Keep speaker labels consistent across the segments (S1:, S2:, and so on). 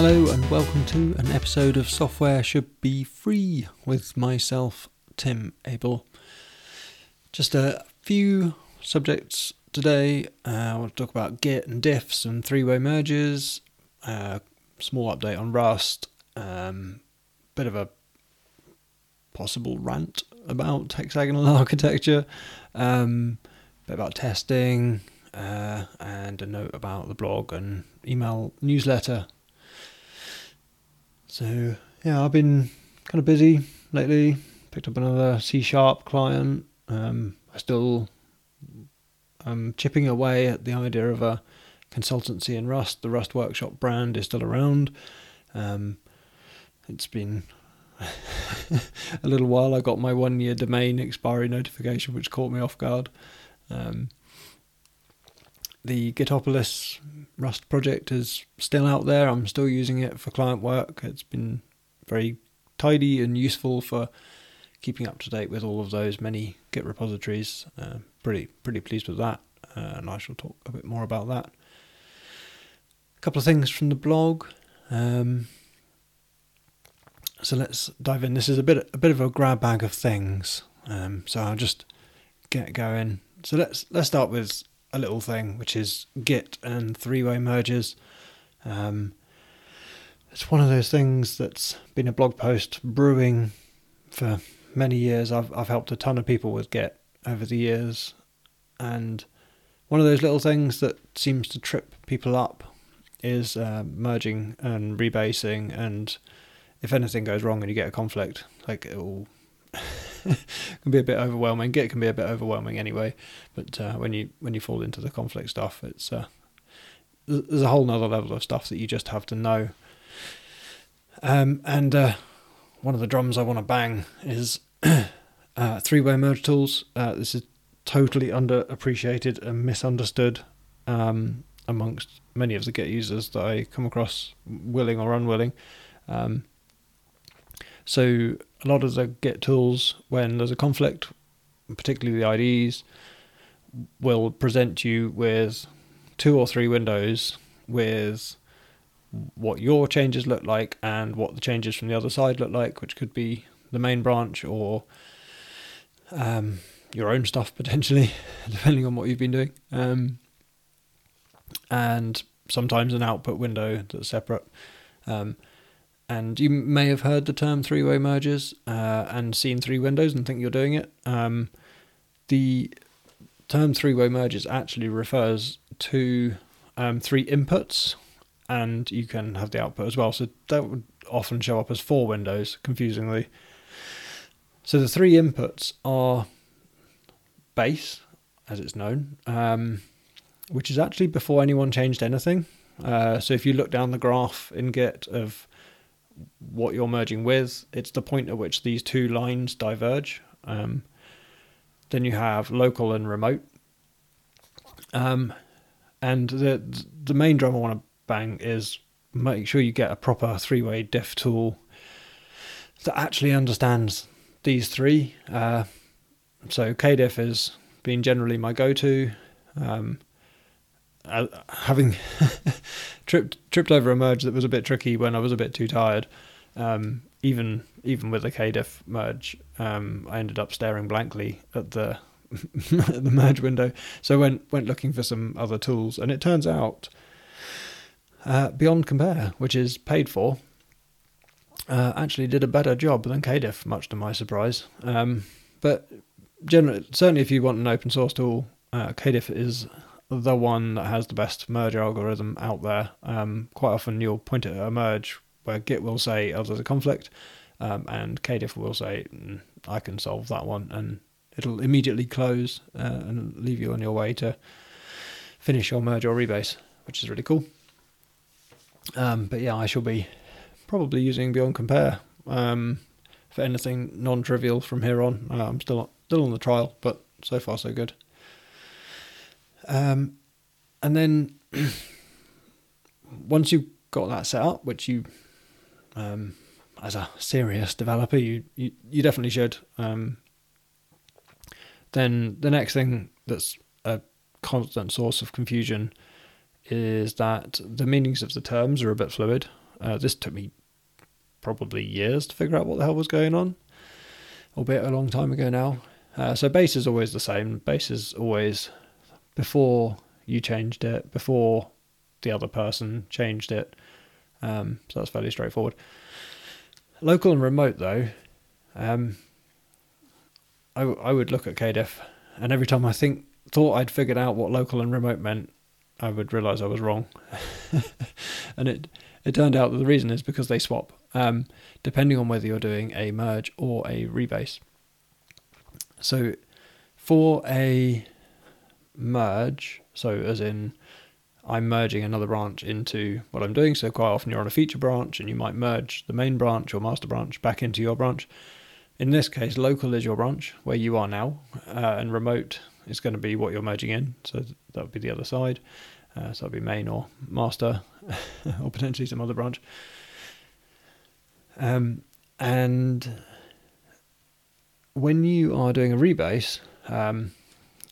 S1: Hello and welcome to an episode of Software Should Be Free with myself, Tim Abell. Just a few subjects today. Uh, I want to talk about Git and diffs and three-way merges. Uh, small update on Rust. Um, bit of a possible rant about hexagonal architecture. Um, bit about testing. Uh, and a note about the blog and email newsletter. So yeah, I've been kind of busy lately. Picked up another C sharp client. Um, I still am chipping away at the idea of a consultancy in Rust. The Rust Workshop brand is still around. Um, it's been a little while. I got my one year domain expiry notification, which caught me off guard. Um, the Gitopolis Rust project is still out there. I'm still using it for client work. It's been very tidy and useful for keeping up to date with all of those many Git repositories. Uh, pretty pretty pleased with that, uh, and I shall talk a bit more about that. A couple of things from the blog. Um, so let's dive in. This is a bit a bit of a grab bag of things. Um, so I'll just get going. So let's let's start with a little thing, which is Git and three-way merges. Um, it's one of those things that's been a blog post brewing for many years. I've I've helped a ton of people with Git over the years, and one of those little things that seems to trip people up is uh, merging and rebasing, and if anything goes wrong and you get a conflict, like it will can be a bit overwhelming. Git can be a bit overwhelming anyway, but uh, when you when you fall into the conflict stuff, it's uh, there's a whole nother level of stuff that you just have to know. Um, and uh, one of the drums I want to bang is uh, three-way merge tools. Uh, this is totally underappreciated and misunderstood um, amongst many of the Git users that I come across, willing or unwilling. Um, so a lot of the Git tools, when there's a conflict, particularly the IDEs, will present you with two or three windows with what your changes look like and what the changes from the other side look like, which could be the main branch or um, your own stuff potentially, depending on what you've been doing. Um, and sometimes an output window that's separate. Um, and you may have heard the term three-way merges uh, and seen three windows and think you're doing it. Um, the term three-way merges actually refers to um, three inputs, and you can have the output as well. So that would often show up as four windows, confusingly. So the three inputs are base, as it's known, um, which is actually before anyone changed anything. Uh, so if you look down the graph in Git of what you're merging with. It's the point at which these two lines diverge. Um, then you have local and remote. Um, and the the main drum I want to bang is make sure you get a proper three way diff tool that actually understands these three. Uh, so KDiff has been generally my go to. Um, uh, having tripped tripped over a merge that was a bit tricky when I was a bit too tired. Um, even even with the KDiff merge, um, I ended up staring blankly at the the merge window. So I went went looking for some other tools, and it turns out uh, Beyond Compare, which is paid for, uh, actually did a better job than KDiff, much to my surprise. Um, but generally, certainly, if you want an open source tool, uh, KDiff is the one that has the best merge algorithm out there. Um, quite often you'll point at a merge where Git will say, oh, there's a conflict, um, and KDiff will say, mm, I can solve that one, and it'll immediately close uh, and leave you on your way to finish your merge or rebase, which is really cool. Um, but yeah, I shall be probably using Beyond Compare um, for anything non-trivial from here on. Uh, I'm still still on the trial, but so far so good. Um, and then once you've got that set up, which you, um, as a serious developer, you, you, you definitely should, um, then the next thing that's a constant source of confusion is that the meanings of the terms are a bit fluid. Uh, this took me probably years to figure out what the hell was going on, albeit a long time ago now. Uh, so base is always the same. Base is always before you changed it, before the other person changed it. Um, so that's fairly straightforward. Local and remote, though, um, I, I would look at KDiff, and every time I think thought I'd figured out what local and remote meant, I would realise I was wrong. and it it turned out that the reason is because they swap, um, depending on whether you're doing a merge or a rebase. So for a merge, so as in I'm merging another branch into what I'm doing. So quite often you're on a feature branch and you might merge the main branch or master branch back into your branch. In this case, local is your branch where you are now, uh, and remote is going to be what you're merging in. So that would be the other side. Uh, so that would be main or master, or potentially some other branch. Um, and when you are doing a rebase, um,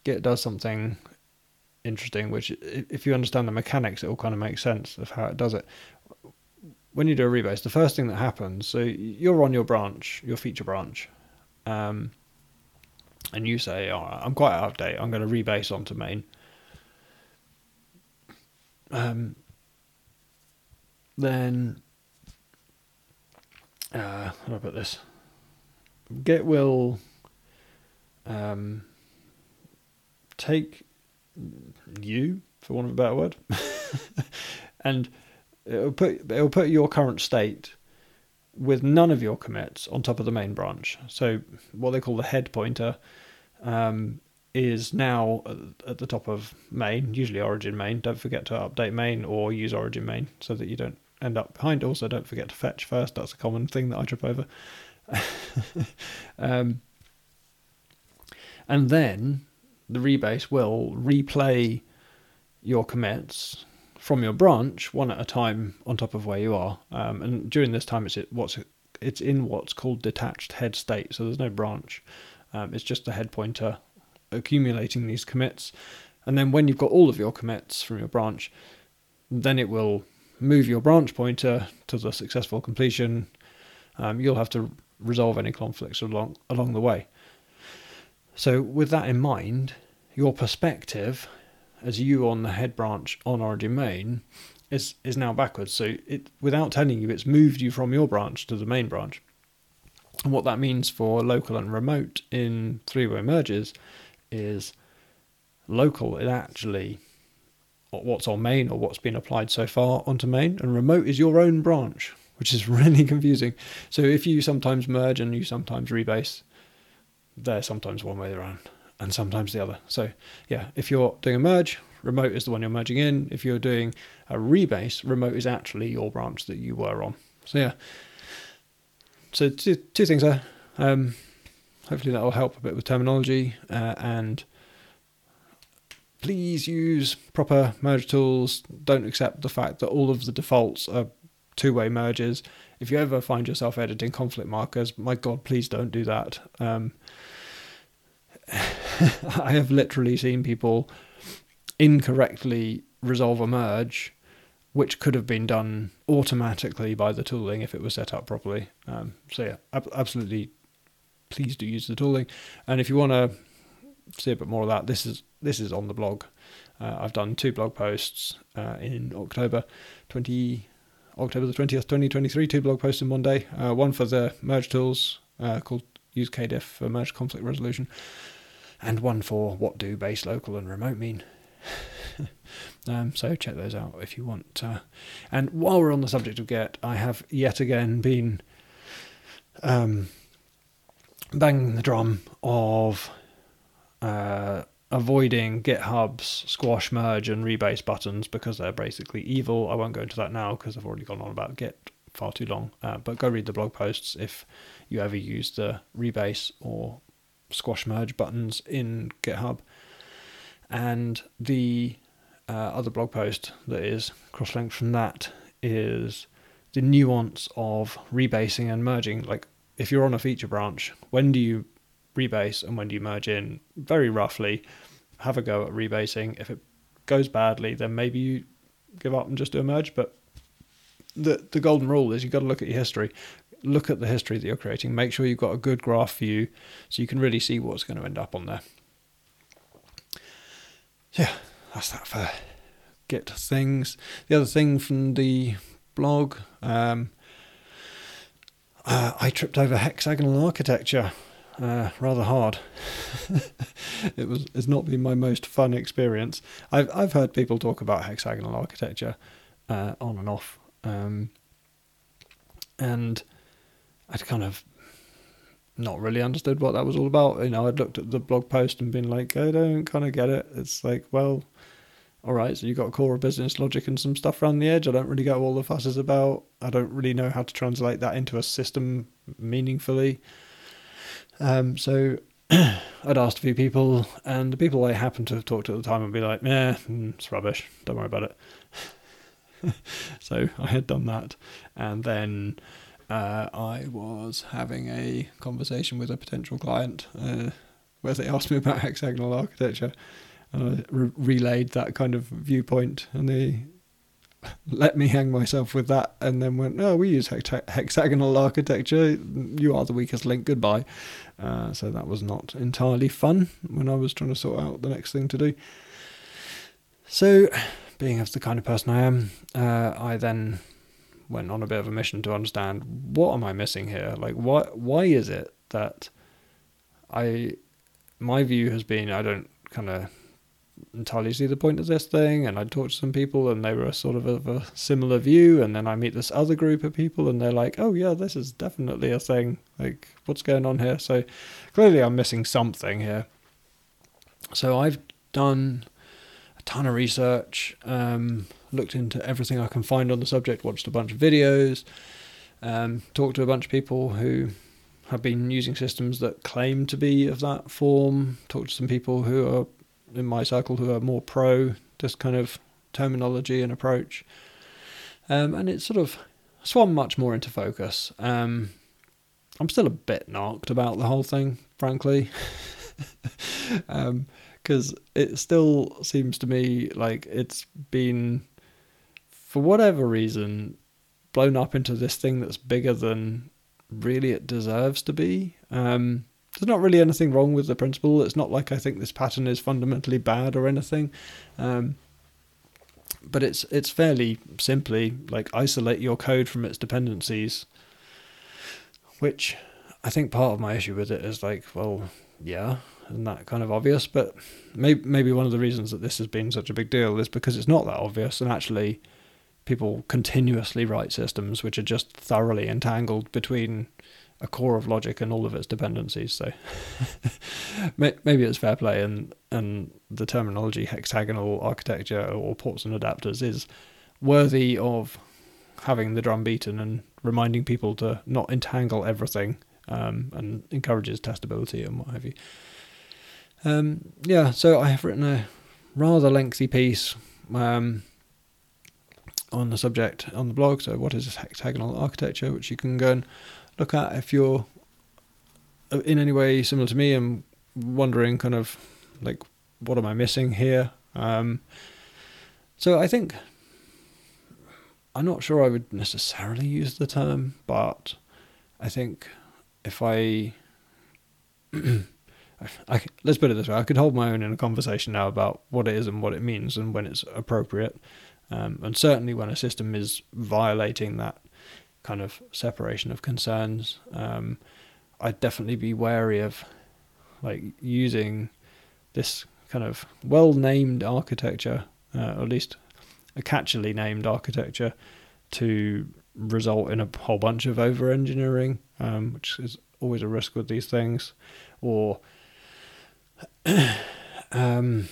S1: Git does something interesting, which if you understand the mechanics, it will kind of make sense of how it does it. When you do a rebase, the first thing that happens, so you're on your branch, your feature branch, um, and you say, oh, I'm quite out of date, I'm going to rebase onto main. Um, then, uh, how put this? Git will um, take you, for want of a better word, and it'll put it'll put your current state with none of your commits on top of the main branch. So what they call the head pointer um, is now at the top of main, usually origin main. Don't forget to update main or use origin main so that you don't end up behind. Also, don't forget to fetch first. That's a common thing that I trip over. um, and then the rebase will replay your commits from your branch one at a time on top of where you are. Um, and during this time, it's what's it's in what's called detached head state. So there's no branch. Um, it's just the head pointer accumulating these commits. And then when you've got all of your commits from your branch, then it will move your branch pointer to the successful completion. Um, you'll have to resolve any conflicts along along the way. So, with that in mind, your perspective as you on the head branch on Origin main is is now backwards. So, it without telling you, it's moved you from your branch to the main branch. And what that means for local and remote in three-way merges is local is actually what's on main or what's been applied so far onto main, and remote is your own branch, which is really confusing. So if you sometimes merge and you sometimes rebase, they're sometimes one way around and sometimes the other. So yeah, if you're doing a merge, remote is the one you're merging in. If you're doing a rebase, remote is actually your branch that you were on. So yeah. So two, two things there. Um, hopefully that will help a bit with terminology uh, and please use proper merge tools. Don't accept the fact that all of the defaults are two-way merges. If you ever find yourself editing conflict markers, my God, please don't do that. Um, I have literally seen people incorrectly resolve a merge, which could have been done automatically by the tooling if it was set up properly. Um, so yeah, ab- absolutely, please do use the tooling. And if you want to see a bit more of that, this is this is on the blog. Uh, I've done two blog posts uh, in October 20 October the 20th, 2023, two blog posts in one day. Uh, one for the merge tools uh, called use KDiff for merge conflict resolution, and one for what do base, local, and remote mean. um, so check those out if you want. Uh, and while we're on the subject of Git, I have yet again been um, banging the drum of uh, avoiding GitHub's squash, merge, and rebase buttons because they're basically evil. I won't go into that now because I've already gone on about Git far too long. Uh, but go read the blog posts if you ever use the rebase or squash merge buttons in GitHub. And the uh, other blog post that is cross linked from that is the nuance of rebasing and merging. Like if you're on a feature branch, when do you rebase and when do you merge in? Very roughly, have a go at rebasing. If it goes badly, then maybe you give up and just do a merge. But the the golden rule is you've got to look at your history, look at the history that you're creating, make sure you've got a good graph view, so you can really see what's going to end up on there. Yeah, that's that for Git things. The other thing from the blog, um, uh, I tripped over hexagonal architecture uh, rather hard. it was it's not been my most fun experience. I've I've heard people talk about hexagonal architecture uh, on and off, um, and I'd kind of not really understood what that was all about. You know, I'd looked at the blog post and been like, I don't kind of get it. It's like, well, all right, so you've got core business logic and some stuff around the edge. I don't really get all the fuss is about. I don't really know how to translate that into a system meaningfully. Um, so I'd asked a few people, and the people I happened to have talked to at the time would be like, "Yeah, mm, it's rubbish. Don't worry about it." so I had done that, and then uh, I was having a conversation with a potential client uh, where they asked me about hexagonal architecture, and I re- relayed that kind of viewpoint, and they let me hang myself with that, and then went, "No, we use hexagonal architecture. You are the weakest link. Goodbye." Uh, so that was not entirely fun when I was trying to sort out the next thing to do. So, being as the kind of person I am, uh, I then went on a bit of a mission to understand what am I missing here? Like, why why is it that I my view has been I don't kind of entirely see the point of this thing. And I talked to some people and they were sort of of a similar view. And then I meet this other group of people and they're like, oh, yeah, this is definitely a thing. Like, what's going on here? So clearly I'm missing something here. So I've done a ton of research, um, looked into everything I can find on the subject, watched a bunch of videos, um, talked to a bunch of people who have been using systems that claim to be of that form, talked to some people who are in my circle who are more pro this kind of terminology and approach. Um, and it's sort of swum much more into focus. Um, I'm still a bit knocked about the whole thing, frankly, because um, it still seems to me like it's been, for whatever reason, blown up into this thing that's bigger than really it deserves to be. Um, there's not really anything wrong with the principle. It's not like I think this pattern is fundamentally bad or anything. Um, but it's it's fairly simply like isolate your code from its dependencies, which I think part of my issue with it is like, well, yeah, and that kind of obvious. But maybe maybe one of the reasons that this has been such a big deal is because it's not that obvious, and actually, people continuously write systems which are just thoroughly entangled between a core of logic and all of its dependencies. So maybe it's fair play, and and the terminology hexagonal architecture or ports and adapters is worthy of having the drum beaten and reminding people to not entangle everything, um, and encourages testability and what have you. Um, yeah, so I have written a rather lengthy piece. Um, on the subject on the blog. So, what is hexagonal architecture? Which you can go and look at if you're in any way similar to me and wondering kind of like what am I missing here. Um, so I think I'm not sure I would necessarily use the term, but I think if I, I let's put it this way, I could hold my own in a conversation now about what it is and what it means and when it's appropriate, um, and certainly when a system is violating that kind of separation of concerns. Um, I'd definitely be wary of like using this kind of well named architecture, uh, or at least a catchily named architecture, to result in a whole bunch of over engineering, um, which is always a risk with these things, or um,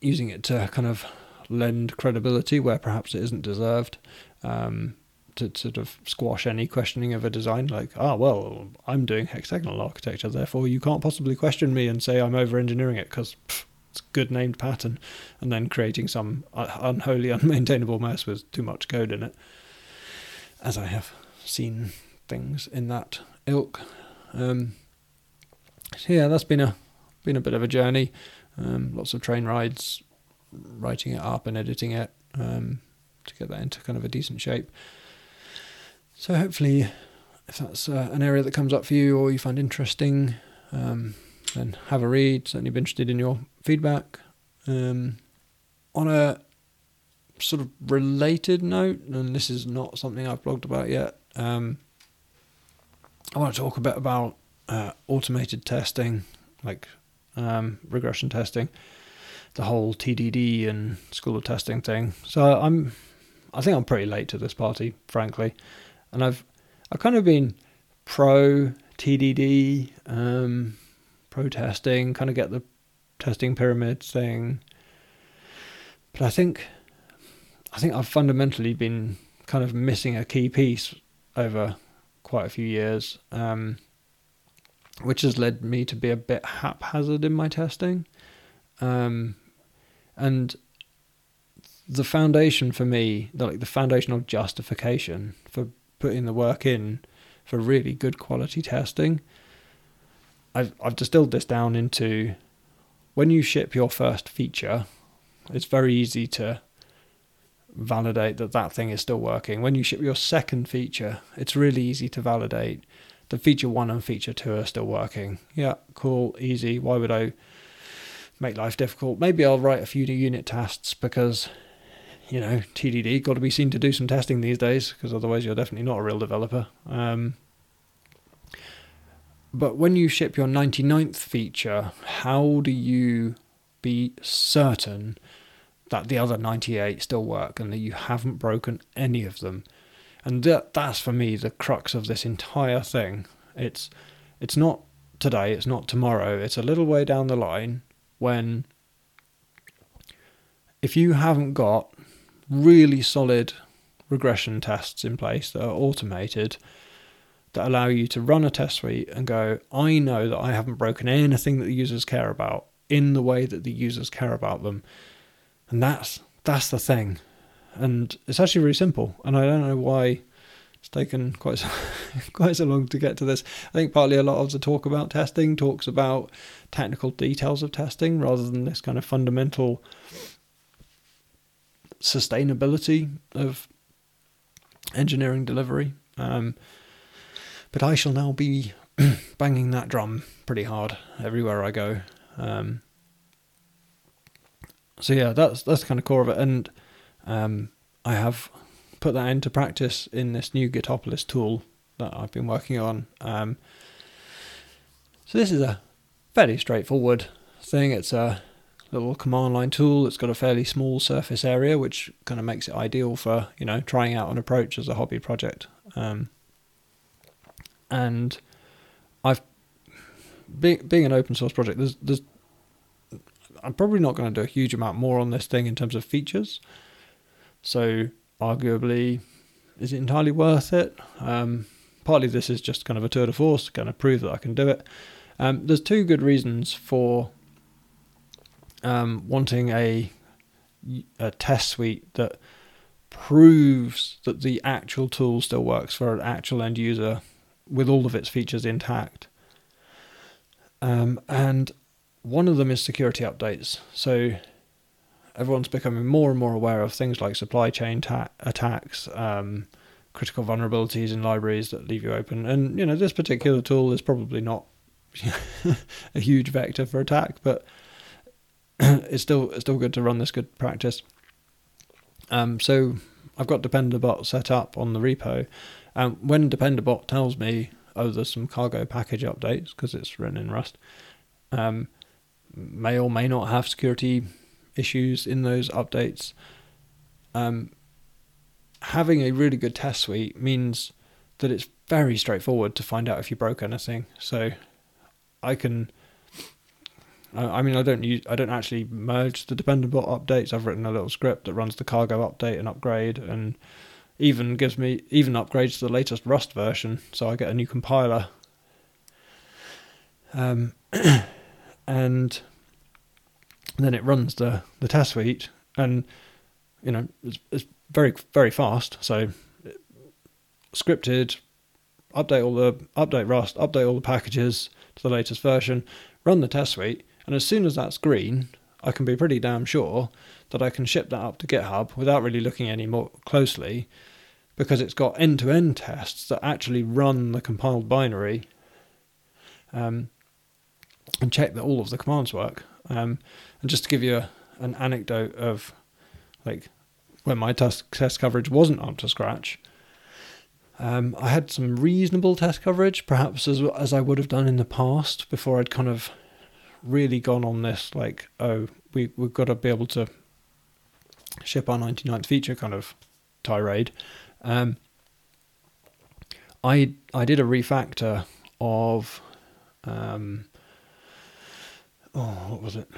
S1: using it to kind of lend credibility where perhaps it isn't deserved. Um, to sort of squash any questioning of a design like ah well i'm doing hexagonal architecture therefore you can't possibly question me and say i'm over engineering it because it's a good named pattern and then creating some uh, unholy unmaintainable mess with too much code in it. As i have seen things in that ilk. Um, so yeah that's been a been a bit of a journey. Um, lots of train rides writing it up and editing it um, to get that into kind of a decent shape. So hopefully, if that's uh, an area that comes up for you or you find interesting, um, then have a read. Certainly be interested in your feedback. Um, on a sort of related note, and this is not something I've blogged about yet, um, I want to talk a bit about uh, automated testing, like um, regression testing, the whole TDD and school of testing thing. So I'm, I think I'm pretty late to this party, frankly, and I've, I've kind of been pro TDD, um, pro testing, kind of get the testing pyramid thing, but I think, I think I've fundamentally been kind of missing a key piece over quite a few years. Um, which has led me to be a bit haphazard in my testing. Um, and the foundation for me, like the foundational justification for putting the work in for really good quality testing, I've I've distilled this down into when you ship your first feature, it's very easy to validate that that thing is still working. When you ship your second feature, it's really easy to validate the feature one and feature two are still working. Yeah, cool, easy. Why would I make life difficult? Maybe I'll write a few unit tests because, you know, TDD got to be seen to do some testing these days because otherwise you're definitely not a real developer. Um, but when you ship your 99th feature, how do you be certain that the other 98 still work and that you haven't broken any of them? and that that's for me the crux of this entire thing. It's it's not today, it's not tomorrow, it's a little way down the line when if you haven't got really solid regression tests in place that are automated that allow you to run a test suite and go, I know that I haven't broken anything that the users care about in the way that the users care about them. And that's that's the thing and it's actually really simple. And I don't know why it's taken quite so, quite so long to get to this. I think partly a lot of the talk about testing talks about technical details of testing rather than this kind of fundamental sustainability of engineering delivery. Um, but I shall now be banging that drum pretty hard everywhere I go. Um, so yeah, that's that's kind of core of it, and um, I have put that into practice in this new Gitopolis tool that I've been working on. Um, so this is a fairly straightforward thing. It's a little command line tool. It's got a fairly small surface area, which kind of makes it ideal for you know trying out an approach as a hobby project. Um, and I've being being an open source project, there's there's I'm probably not going to do a huge amount more on this thing in terms of features. So arguably, is it entirely worth it? Um, partly this is just kind of a tour de force kind of prove that I can do it. Um, there's two good reasons for um, wanting a a test suite that proves that the actual tool still works for an actual end user with all of its features intact. Um, and one of them is security updates. So everyone's becoming more and more aware of things like supply chain ta- attacks, um, critical vulnerabilities in libraries that leave you open. And you know, this particular tool is probably not a huge vector for attack, but it's still it's still good to run this good practice. Um, so I've got Dependabot set up on the repo. Um, when Dependabot tells me, oh, there's some cargo package updates because it's written in Rust, um, may or may not have security issues in those updates. Um, having a really good test suite means that it's very straightforward to find out if you broke anything. So I can. I mean, I don't use, I don't actually merge the Dependabot updates. I've written a little script that runs the cargo update and upgrade, and even gives me even upgrades to the latest Rust version, so I get a new compiler. Um, and then it runs the the test suite, and you know it's, it's very very fast. So scripted, update all the update Rust, update all the packages to the latest version, run the test suite, and as soon as that's green, I can be pretty damn sure that I can ship that up to GitHub without really looking any more closely because it's got end to end tests that actually run the compiled binary um, and check that all of the commands work. Um, and just to give you a, an anecdote of like when my test, coverage wasn't up to scratch, um, I had some reasonable test coverage, perhaps as as I would have done in the past before I'd kind of really gone on this like, oh, we we've got to be able to ship our 99th feature kind of tirade. Um, I I did a refactor of um, oh what was it?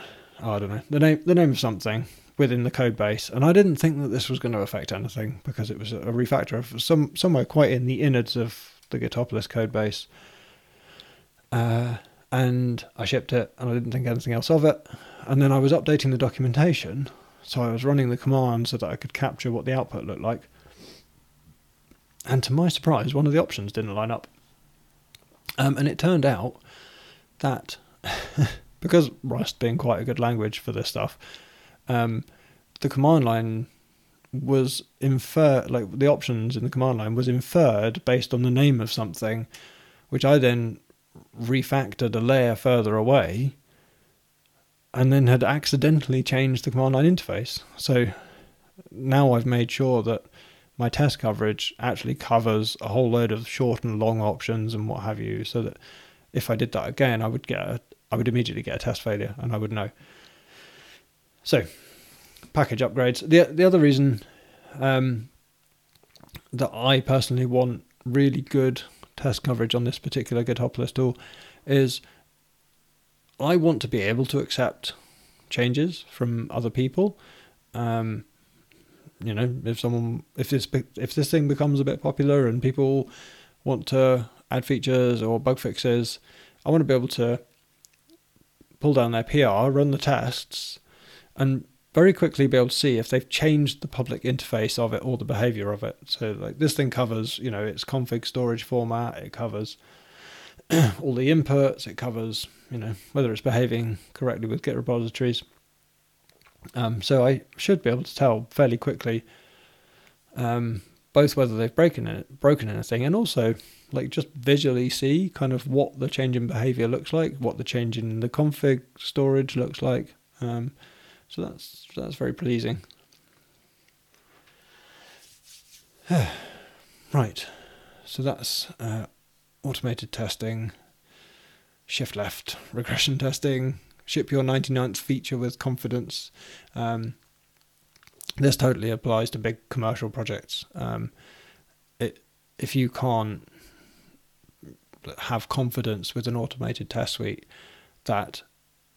S1: Oh, I don't know the name the name of something within the code base, and I didn't think that this was going to affect anything because it was a refactor of some somewhere quite in the innards of the Gitopolis code base. Uh, and I shipped it, and I didn't think anything else of it. And then I was updating the documentation, so I was running the command so that I could capture what the output looked like. And to my surprise, one of the options didn't line up. Um, and it turned out that because Rust being quite a good language for this stuff, um, the command line was inferred, like the options in the command line was inferred based on the name of something, which I then refactored a layer further away and then had accidentally changed the command line interface. So now I've made sure that my test coverage actually covers a whole load of short and long options and what have you, so that if I did that again, I would get a, I would immediately get a test failure and I would know. So, package upgrades. The the other reason um, that I personally want really good test coverage on this particular Gitopolis tool is I want to be able to accept changes from other people. Um, you know, if someone if this if this thing becomes a bit popular and people want to add features or bug fixes, I want to be able to pull down their PR, run the tests, and very quickly be able to see if they've changed the public interface of it or the behavior of it. So like this thing covers, you know, its config storage format, it covers all the inputs, it covers, you know, whether it's behaving correctly with Git repositories. Um, so I should be able to tell fairly quickly um, both whether they've broken it, broken anything, and also like just visually see kind of what the change in behavior looks like, what the change in the config storage looks like. Um, so that's that's very pleasing. right, so that's uh, automated testing, shift left regression testing, ship your 99th feature with confidence. Um, this totally applies to big commercial projects. Um, it, if you can't have confidence with an automated test suite that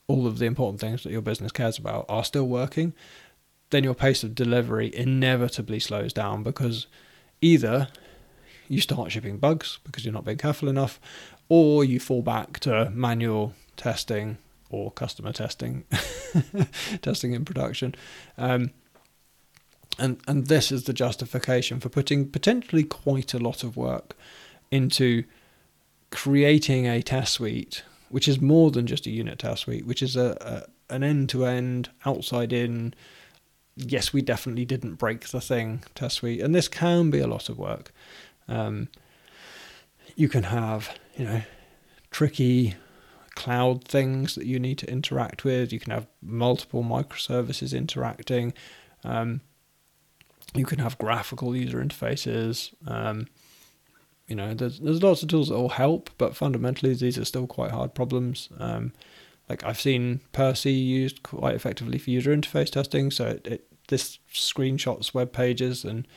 S1: all of the important things that your business cares about are still working, then your pace of delivery inevitably slows down because either you start shipping bugs because you're not being careful enough, or you fall back to manual testing or customer testing, testing in production. Um, and and this is the justification for putting potentially quite a lot of work into creating a test suite which is more than just a unit test suite, which is a, a an end to end, outside in. Yes, we definitely didn't break the thing test suite, and this can be a lot of work. Um, you can have, you know, tricky cloud things that you need to interact with. You can have multiple microservices interacting. Um, you can have graphical user interfaces. Um, you know, there's there's lots of tools that will help, but fundamentally these are still quite hard problems. Um, like I've seen Percy used quite effectively for user interface testing, so it, it this screenshots web pages and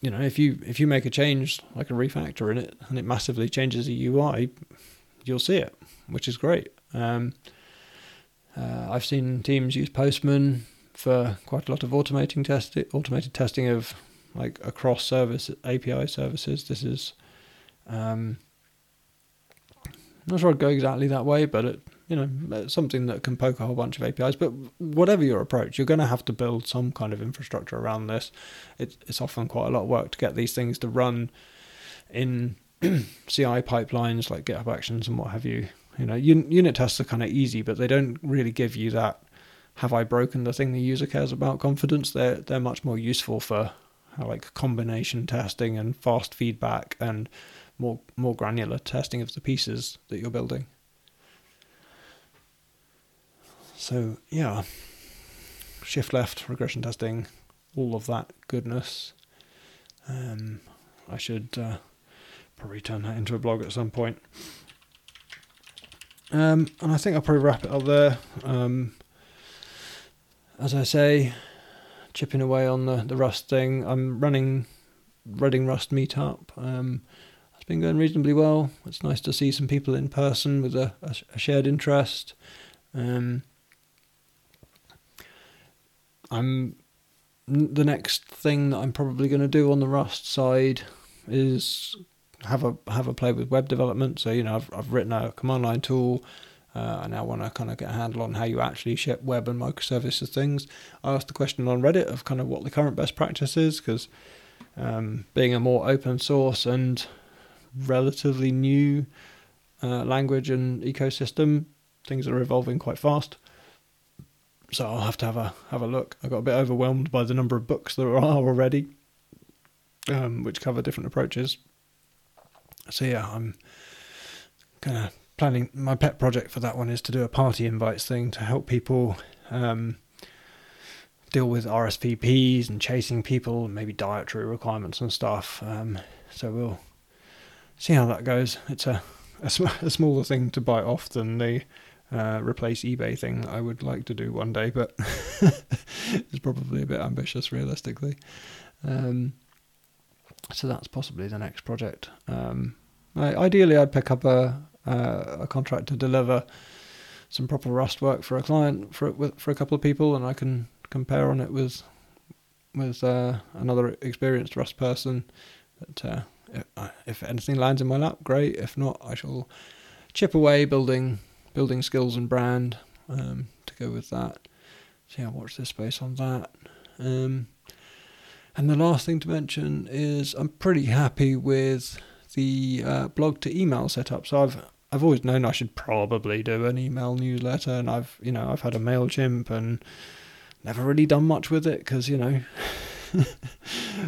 S1: you know if you if you make a change like a refactor in it and it massively changes the UI, you'll see it, which is great. Um, uh, I've seen teams use Postman for quite a lot of automating test automated testing of like across service API services. This is um, I'm not sure I'd go exactly that way, but it, you know, something that can poke a whole bunch of APIs. But whatever your approach, you're going to have to build some kind of infrastructure around this. It, it's often quite a lot of work to get these things to run in CI pipelines like GitHub Actions and what have you. You know, unit tests are kind of easy, but they don't really give you that. Have I broken the thing the user cares about? Confidence. They're they're much more useful for like combination testing and fast feedback and more more granular testing of the pieces that you're building. So yeah, shift left regression testing, all of that goodness. Um, I should uh, probably turn that into a blog at some point. Um, and I think I'll probably wrap it up there. Um, as I say, chipping away on the, the Rust thing. I'm running Reading Rust meetup. Um, it's been going reasonably well. It's nice to see some people in person with a, a, a shared interest. Um, I'm the next thing that I'm probably going to do on the Rust side is have a have a play with web development. So you know, I've I've written a command line tool. Uh, I now want to kind of get a handle on how you actually ship web and microservices things. I asked the question on Reddit of kind of what the current best practice is because um, being a more open source and relatively new uh, language and ecosystem, things are evolving quite fast so I'll have to have a have a look. I got a bit overwhelmed by the number of books there are already, um, which cover different approaches. So yeah, I'm of planning. My pet project for that one is to do a party invites thing to help people um, deal with RSVPs and chasing people, and maybe dietary requirements and stuff. Um, so we'll see how that goes. It's a a, sm- a smaller thing to bite off than the uh, replace eBay thing I would like to do one day, but it's probably a bit ambitious realistically. Um, so that's possibly the next project. Um, I, ideally, I'd pick up a, a, a contract to deliver some proper Rust work for a client for for a couple of people, and I can compare on it with with uh, another experienced Rust person. That uh, if, if anything lands in my lap, great. If not, I shall chip away building building skills and brand um, to go with that. So yeah, watch this space on that. Um, and the last thing to mention is I'm pretty happy with the uh, blog to email setup. So I've I've always known I should probably do an email newsletter, and I've you know I've had a Mailchimp and never really done much with it because you know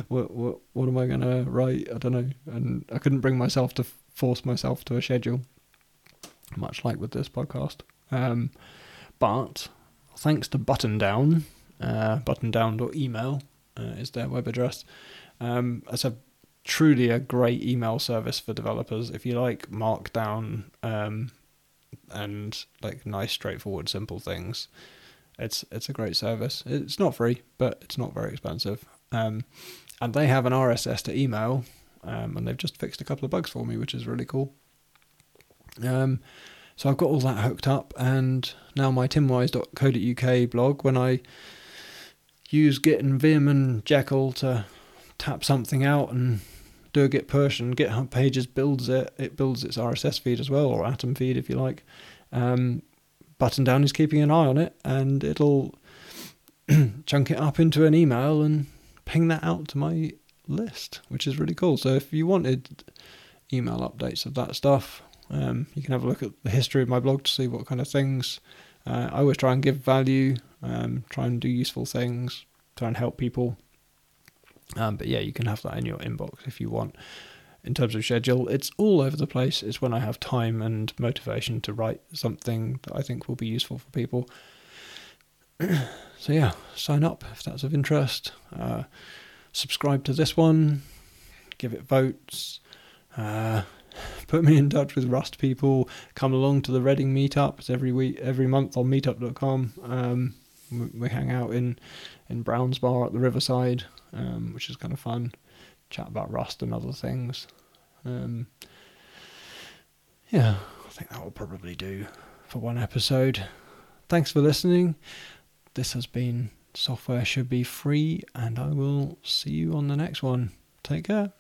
S1: what what what am I gonna write? I don't know, and I couldn't bring myself to force myself to a schedule much like with this podcast. Um, but thanks to Button Buttondown, uh, buttondown.email uh, is their web address. Um, it's a truly a great email service for developers. If you like Markdown um, and like nice, straightforward, simple things, it's it's a great service. It's not free, but it's not very expensive. Um, and they have an RSS to email, um, and they've just fixed a couple of bugs for me, which is really cool. Um, so I've got all that hooked up, and now my timwise.co.uk blog, when I use Git and Vim and Jekyll to tap something out and do a Git push, and GitHub Pages builds it. It builds its RSS feed as well, or Atom feed if you like. Um, Buttondown is keeping an eye on it, and it'll chunk it up into an email and ping that out to my list, which is really cool. So if you wanted email updates of that stuff, um, you can have a look at the history of my blog to see what kind of things. Uh, I always try and give value, um, try and do useful things, try and help people. Um, but yeah, you can have that in your inbox if you want. In terms of schedule, it's all over the place. It's when I have time and motivation to write something that I think will be useful for people. so yeah, sign up if that's of interest. Uh, subscribe to this one, give it votes. Uh, put me in touch with Rust people. Come along to the Reading meetup. It's every week, every month on Meetup.com. Um, we, hang out in in Brown's Bar at the Riverside, um, which is kind of fun. Chat about Rust and other things. Um, yeah, I think that will probably do for one episode. Thanks for listening. This has been Software Should Be Free, and I will see you on the next one. Take care.